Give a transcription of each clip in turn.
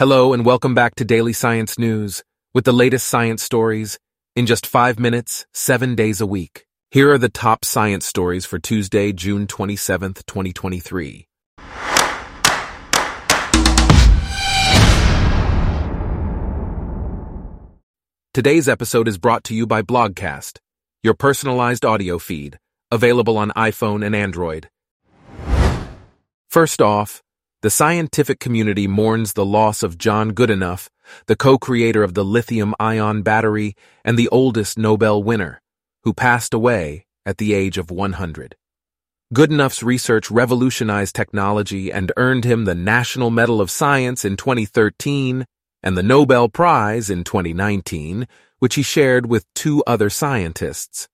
Hello and welcome back to Daily Science News with the latest science stories in just five minutes, seven days a week. Here are the top science stories for Tuesday, June 27th, 2023. Today's episode is brought to you by Blogcast, your personalized audio feed, available on iPhone and Android. First off, the scientific community mourns the loss of John Goodenough, the co-creator of the lithium-ion battery and the oldest Nobel winner, who passed away at the age of 100. Goodenough's research revolutionized technology and earned him the National Medal of Science in 2013 and the Nobel Prize in 2019, which he shared with two other scientists.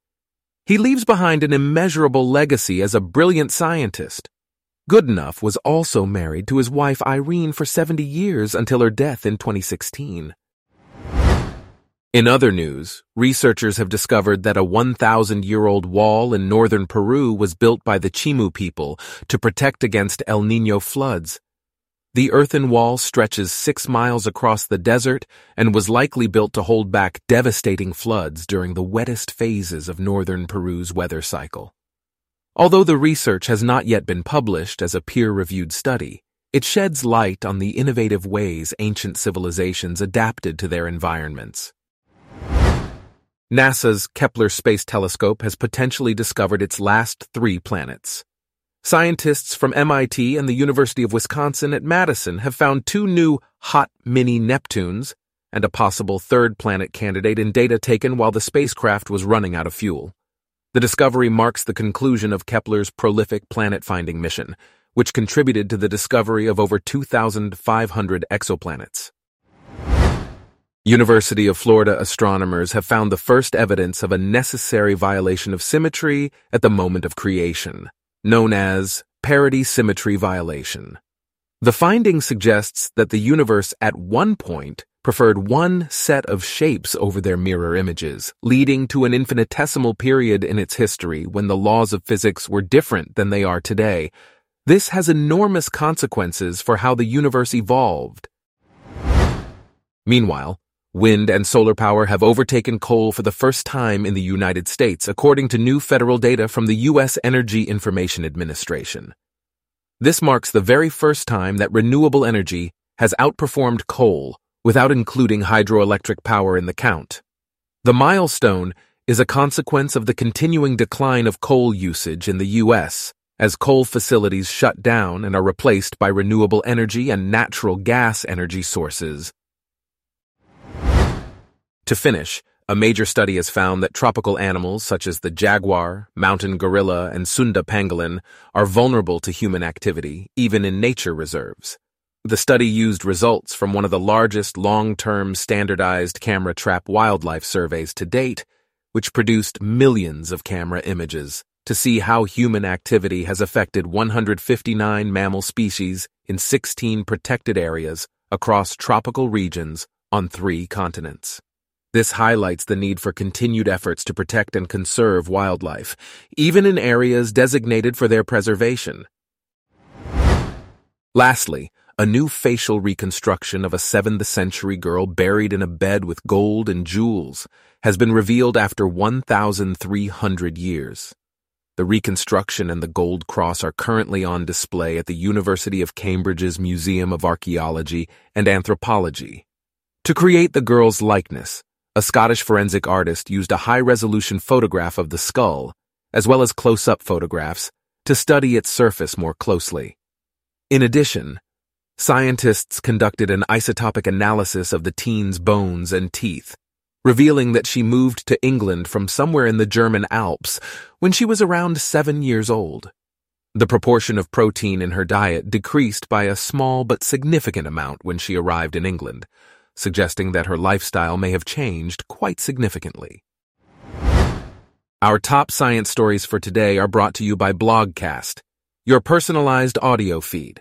He leaves behind an immeasurable legacy as a brilliant scientist Goodenough was also married to his wife Irene for 70 years until her death in 2016. In other news, researchers have discovered that a 1,000-year-old wall in northern Peru was built by the Chimú people to protect against El Niño floods. The earthen wall stretches six miles across the desert and was likely built to hold back devastating floods during the wettest phases of northern Peru's weather cycle. Although the research has not yet been published as a peer-reviewed study, it sheds light on the innovative ways ancient civilizations adapted to their environments. NASA's Kepler Space Telescope has potentially discovered its last three planets. Scientists from MIT and the University of Wisconsin at Madison have found two new hot mini Neptunes and a possible third planet candidate in data taken while the spacecraft was running out of fuel. The discovery marks the conclusion of Kepler's prolific planet-finding mission, which contributed to the discovery of over 2,500 exoplanets. University of Florida astronomers have found the first evidence of a necessary violation of symmetry at the moment of creation, known as parity symmetry violation. The finding suggests that the universe at one point preferred one set of shapes over their mirror images, leading to an infinitesimal period in its history when the laws of physics were different than they are today. This has enormous consequences for how the universe evolved. Meanwhile, wind and solar power have overtaken coal for the first time in the United States, according to new federal data from the U.S. Energy Information Administration. This marks the very first time that renewable energy has outperformed coal without including hydroelectric power in the count. The milestone is a consequence of the continuing decline of coal usage in the U.S. as coal facilities shut down and are replaced by renewable energy and natural gas energy sources. To finish, a major study has found that tropical animals such as the jaguar, mountain gorilla, and Sunda pangolin are vulnerable to human activity, even in nature reserves. The study used results from one of the largest long-term standardized camera trap wildlife surveys to date, which produced millions of camera images to see how human activity has affected 159 mammal species in 16 protected areas across tropical regions on three continents. This highlights the need for continued efforts to protect and conserve wildlife, even in areas designated for their preservation. Lastly, a new facial reconstruction of a 7th century girl buried in a bed with gold and jewels has been revealed after 1,300 years. The reconstruction and the gold cross are currently on display at the University of Cambridge's Museum of Archaeology and Anthropology. To create the girl's likeness, a Scottish forensic artist used a high-resolution photograph of the skull, as well as close-up photographs, to study its surface more closely. In addition, Scientists conducted an isotopic analysis of the teen's bones and teeth, revealing that she moved to England from somewhere in the German Alps when she was around seven years old. The proportion of protein in her diet decreased by a small but significant amount when she arrived in England, suggesting that her lifestyle may have changed quite significantly. Our top science stories for today are brought to you by Blogcast, your personalized audio feed.